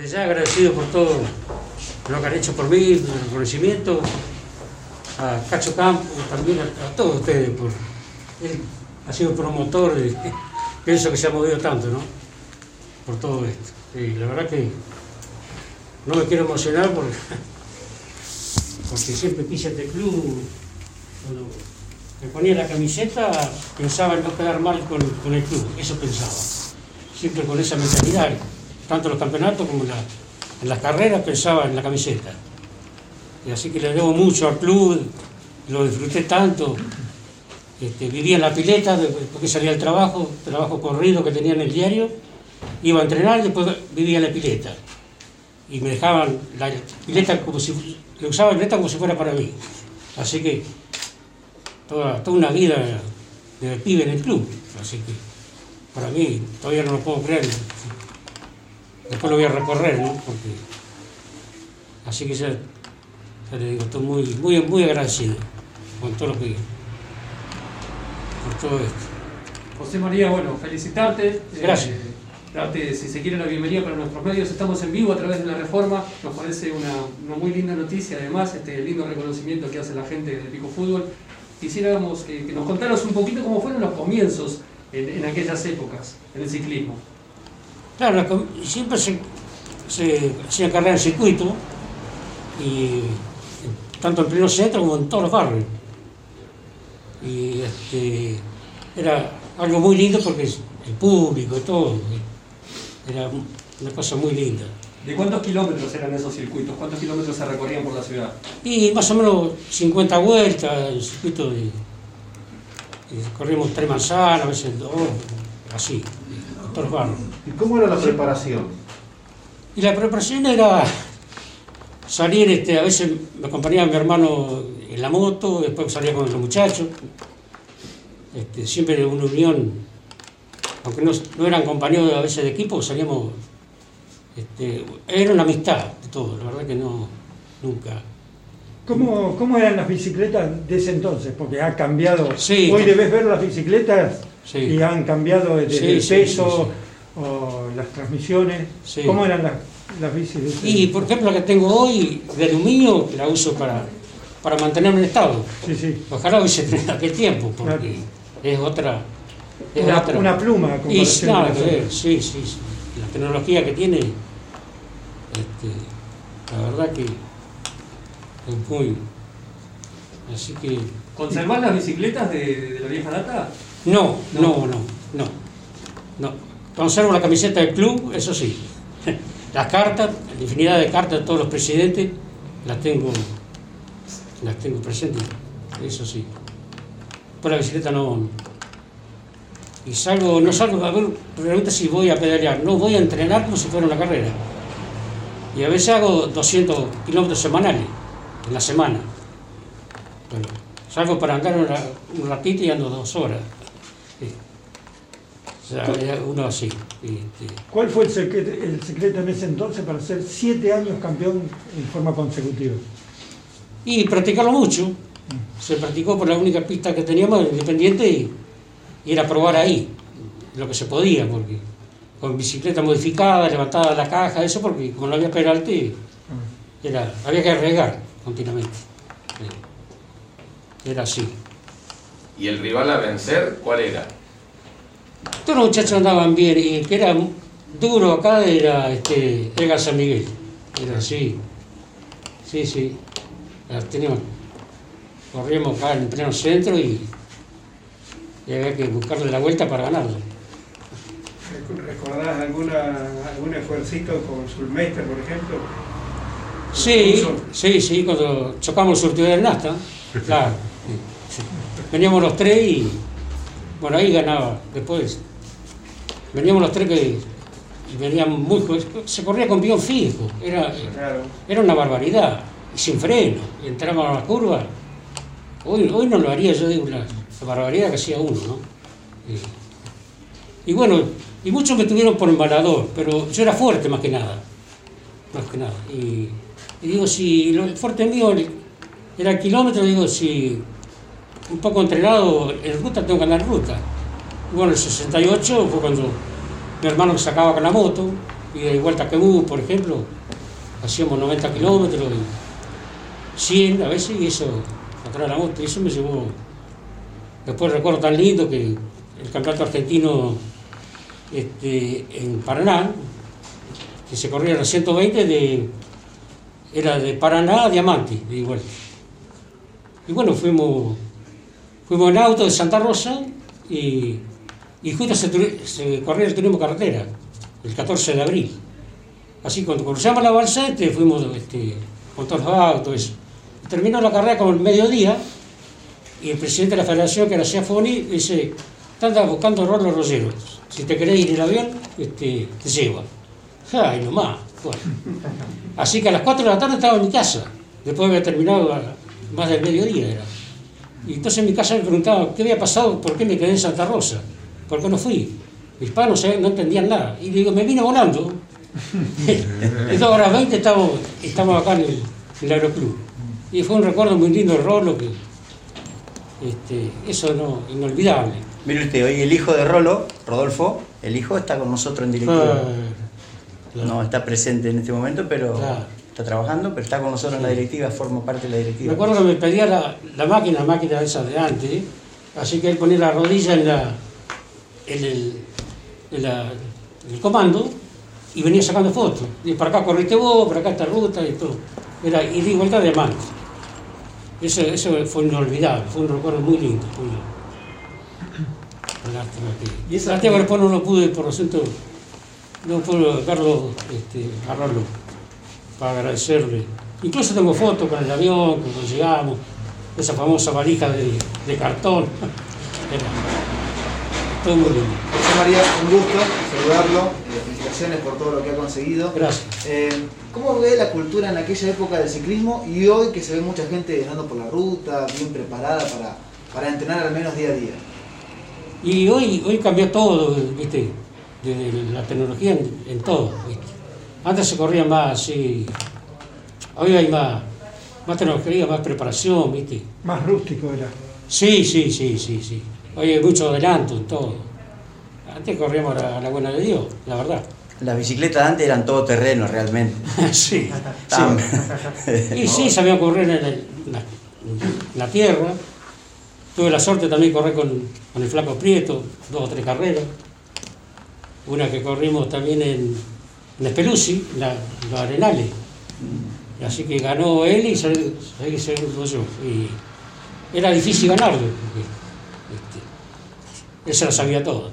desde ya agradecido por todo lo que han hecho por mí, el reconocimiento, a Cacho Campo, también a, a todos ustedes, por él ha sido promotor de, de eso que se ha movido tanto, ¿no? Por todo esto. Y la verdad que no me quiero emocionar porque, porque siempre quise este club. Cuando me ponía la camiseta pensaba en no quedar mal con, con el club, eso pensaba. Siempre con esa mentalidad, tanto los campeonatos como en, la- en las carreras pensaba en la camiseta. Y así que le debo mucho al club, lo disfruté tanto. Este, vivía en la pileta porque salía al trabajo, trabajo corrido que tenía en el diario, iba a entrenar y después vivía en la pileta. Y me dejaban la pileta como si, usaba la pileta como si fuera para mí. Así que toda, toda una vida de pibe en el club. Así que para mí todavía no lo puedo creer. Después lo voy a recorrer, ¿no? Porque, así que ya, ya le digo, estoy muy, muy, muy agradecido con todo lo que. por todo esto. José María, bueno, felicitarte. eh, Gracias. darte, si se quiere, la bienvenida para nuestros medios. Estamos en vivo a través de la reforma. Nos parece una, una muy linda noticia, además, este lindo reconocimiento que hace la gente del Pico Fútbol. Quisiéramos que, que nos contaras un poquito cómo fueron los comienzos en, en aquellas épocas, en el ciclismo. Claro, siempre se, se hacía carrera en circuito, y tanto en pleno centro como en todos los barrios. Y este, era algo muy lindo porque el público y todo, era una cosa muy linda. ¿De cuántos kilómetros eran esos circuitos? ¿Cuántos kilómetros se recorrían por la ciudad? Y más o menos 50 vueltas, el circuito de. y corrimos tres manzanas, a veces dos, así, en todos los barrios. ¿Y cómo era la preparación? Y la preparación era salir, este, a veces me acompañaba mi hermano en la moto, después salía con los muchachos. Este, siempre una unión, aunque no, no eran compañeros a veces de equipo, salíamos. Este, era una amistad de todo, la verdad que no, nunca. ¿Cómo, ¿Cómo eran las bicicletas de ese entonces? Porque ha cambiado. Sí. Hoy debes ver las bicicletas Sí. y han cambiado desde Sí, peso sí, o las transmisiones. Sí. ¿Cómo eran las, las bicis de ese Y por ejemplo la que tengo hoy de aluminio la uso para, para mantenerme en estado. Sí, sí. Ojalá hubiese tenido aquel tiempo, porque Claro. es otra. Es Una, otra. una pluma. Y nada que ver, sí, sí. La tecnología que tiene, este, la verdad que es muy. Así que. ¿Conservás las bicicletas de, de la vieja data? No, no, no, no. No. Conservo la camiseta del club, eso sí. Las cartas, la infinidad de cartas de todos los presidentes, las tengo, las tengo presentes, eso sí. Por la bicicleta no. Y salgo, no salgo, a ver, pregunta si voy a pedalear, no voy a entrenar como si fuera una carrera. Y a veces hago 200 kilómetros semanales, en la semana. Salgo para andar un ratito y ando dos horas. Uno así. este, ¿Cuál fue el secreto, el secreto en ese entonces para ser siete años campeón en forma consecutiva? Y practicarlo mucho. Se practicó por la única pista que teníamos, Independiente, y, y era probar ahí lo que se podía, porque con bicicleta modificada, levantada la caja, eso, porque como no había peralte, era, había que arriesgar continuamente. Era así. ¿Y el rival a vencer cuál era? Todos los muchachos andaban bien, y el que era duro acá era este, Edgar San Miguel. Era así. Sí, sí. La teníamos, corríamos acá en pleno centro y, y había que buscarle la vuelta para ganarlo. ¿Recordás alguna, algún esfuercito con Sulmeister, por ejemplo? Sí, sí, sí, cuando chocamos el surtidor del Nasta, claro. Veníamos los tres y, bueno, ahí ganaba después. Veníamos los tres que venían muy... Se corría con guion fijo, era, Claro. era una barbaridad, y sin freno, y entramos a la curva. Hoy, hoy no lo haría, yo digo, la, la barbaridad que hacía uno, ¿no? Y, y bueno, y muchos me tuvieron por embalador, pero yo era fuerte más que nada, más que nada. Y, y digo, si lo, fuerte mío era el kilómetro, digo, si un poco entrenado en ruta, tengo que andar en ruta. Bueno, el 68 fue cuando mi hermano sacaba con la moto, Y de vuelta a Quemú, por ejemplo, hacíamos 90 kilómetros, 100 a veces, y eso, atrás de la moto, y eso me llevó. Después recuerdo tan lindo que el campeonato argentino este, en Paraná, que se corría los 120 de, era de Paraná a Diamante, de igual. Y bueno, fuimos, fuimos en auto de Santa Rosa y, justo se, se corría el turismo carretera, el 14 de abril. Así cuando cruzamos la balsa este, fuimos este, con todos los autos. Terminó la carrera como el mediodía y el presidente de la federación, que era Ciafoni, dice, están buscando Rolo Rollero. Si te querés ir en el avión, este, te lleva. Ay, nomás. Bueno. Así que a las 4 de la tarde estaba en mi casa, después de haber terminado más del mediodía era. Y entonces en mi casa me preguntaban qué había pasado, por qué me quedé en Santa Rosa, por qué no fui. Mis padres no, sabían- no entendían nada. Y digo, me vine volando. En dos horas 20 estamos, estamos acá en el, en el aeroclub. Y fue un recuerdo muy lindo de Rolo, que este, eso no, inolvidable. Mire usted, hoy el hijo de Rolo, Rodolfo, el hijo está con nosotros en directiva. Fue- No está presente en este momento, pero Claro. Está trabajando, pero está con nosotros en la directiva, forma parte de la Me directiva. acuerdo que me pedía la, la máquina, la máquina esa de antes, así que él ponía la rodilla en, la, en, el, en la- en el comando y venía sacando fotos. Y para acá corriste vos, para acá esta ruta y todo. Era ida y vuelta de mano. Eso, eso fue inolvidable, fue un recuerdo muy lindo. Muy lindo. Lástima que. ¿Y esa- lástima que después no lo pude, por lo tanto, no pude verlo, este, agarrarlo para agradecerle. Incluso tengo fotos con el avión, cuando llegamos, esa famosa valija de, de cartón. Todo muy lindo. José María, un gusto saludarlo. eh, felicitaciones por todo lo que ha conseguido. Gracias. Eh, ¿Cómo ve la cultura en aquella época del ciclismo y hoy que se ve mucha gente andando por la ruta, bien preparada para, para entrenar al menos día a día? Y hoy, hoy cambió todo, ¿viste? De la tecnología en, en todo, ¿viste? Antes se corría más así, hoy hay más, más tecnología, más preparación, ¿viste? Más rústico era. Sí, sí, sí, sí, sí. Hoy hay mucho adelanto en todo. Antes corríamos a la, buena de Dios, la verdad. Las bicicletas de antes eran todo terreno realmente. sí. Estaban- Y sí, sabía correr en, el- en la, en la tierra. Tuve la suerte también de correr con, con el Flaco Prieto, dos o tres carreras. Una que corrimos también en, en Espeluzzi, en la, en los Arenales. Y así que ganó él y seguí segundo yo. Y era difícil ganarlo, porque este, él se lo sabía todo.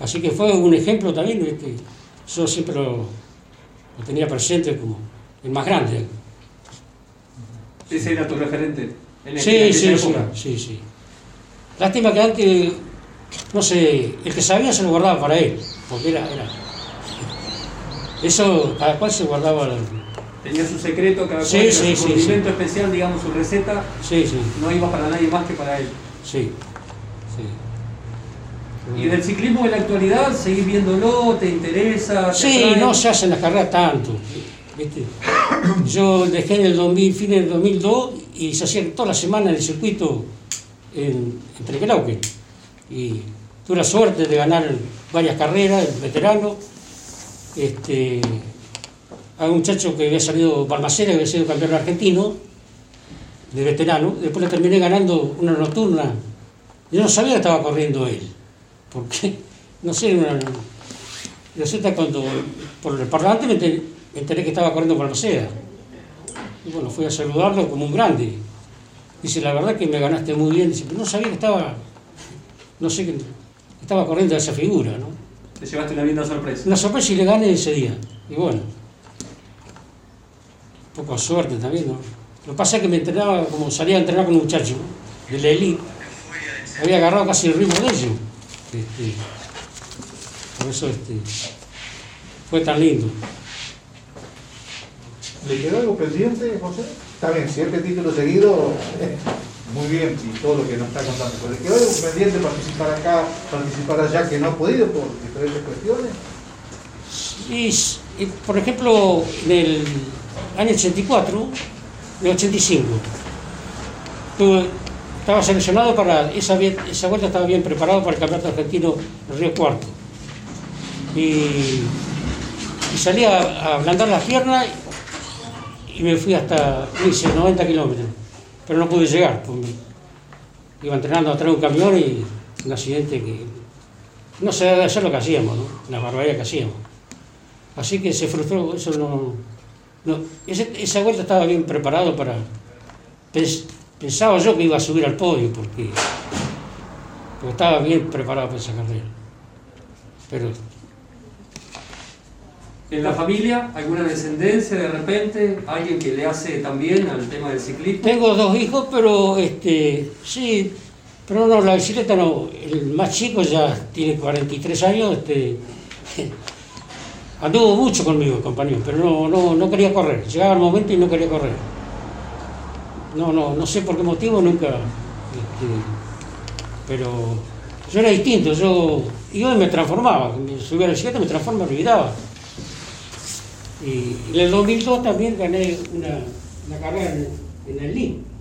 Así que fue un ejemplo también, este, yo siempre lo, lo tenía presente como el más grande. Ese era tu referente en, Sí, en sí, sí, época. sí, sí. Lástima que antes, no sé, el que sabía se lo guardaba para él, porque era, era. Eso, cada cual se guardaba. la- Tenía su secreto, cada cual Sí, tenía sí, su sí, condimento especial, digamos, su receta, Sí, sí, no iba para nadie más que para él. sí. Y del ciclismo en la actualidad, ¿seguís viéndolo? ¿Te interesa? te Sí, atrae? no se hacen las carreras tanto. ¿viste? Yo dejé en el 2000, fin del 2002 y se hacía toda la semana en el circuito en, en. Y tuve la suerte de ganar varias carreras, el veterano. Este, a un muchacho que había salido Balmaceda, que había sido campeón argentino, de veterano. Después le terminé ganando una nocturna. Yo no sabía que estaba corriendo él. Porque, no sé, una, Resulta cuando por el parlante me enteré, que estaba corriendo Balmaceda. Y bueno, fui a saludarlo como un grande. Dice, la verdad que me ganaste muy bien. Dice, pero no sabía que estaba, no sé, que estaba corriendo esa figura, ¿no? Te llevaste una linda sorpresa. Una sorpresa y le gané ese día. Y bueno, un poco de suerte también, ¿no? Lo que pasa es que me entrenaba, como salía a entrenar con un muchacho de la elite, había agarrado casi el ritmo de ellos. Este, por eso este, fue tan lindo. ¿Le quedó algo pendiente, José? Está bien, siete títulos seguidos, eh, muy bien, y todo lo que nos está contando. Pero ¿le quedó algo pendiente participar acá, participar allá, que no ha podido por diferentes cuestiones? Y, y, por ejemplo, en el año 84, en el 85, tuve- estaba seleccionado para esa, esa vuelta, estaba bien preparado para el campeonato argentino Río Cuarto. Y y salí a, a ablandar las piernas y me fui hasta, hice 90 kilómetros, pero no pude llegar. pues iba entrenando atrás de un camión y un accidente que no se debe hacer lo que hacíamos, ¿no? la barbaridad que hacíamos. Así que se frustró, eso no... esa vuelta estaba bien preparado para... pens- pensaba yo que iba a subir al podio porque, porque estaba bien preparado para esa carrera. Pero En la familia, alguna descendencia de repente, alguien que le hace también al tema del ciclismo. Tengo dos hijos, pero este, sí, pero no, la bicicleta no. El más chico ya tiene 43 años, este, anduvo mucho conmigo, compañero, pero no, no, no quería correr. Llegaba el momento y no quería correr. No, no, no sé por qué motivo nunca. este, pero yo era distinto, yo iba y me transformaba. Subía a la bicicleta, me transformaba, me olvidaba. Y en el 2002 también gané una, una carrera en, en el LIN.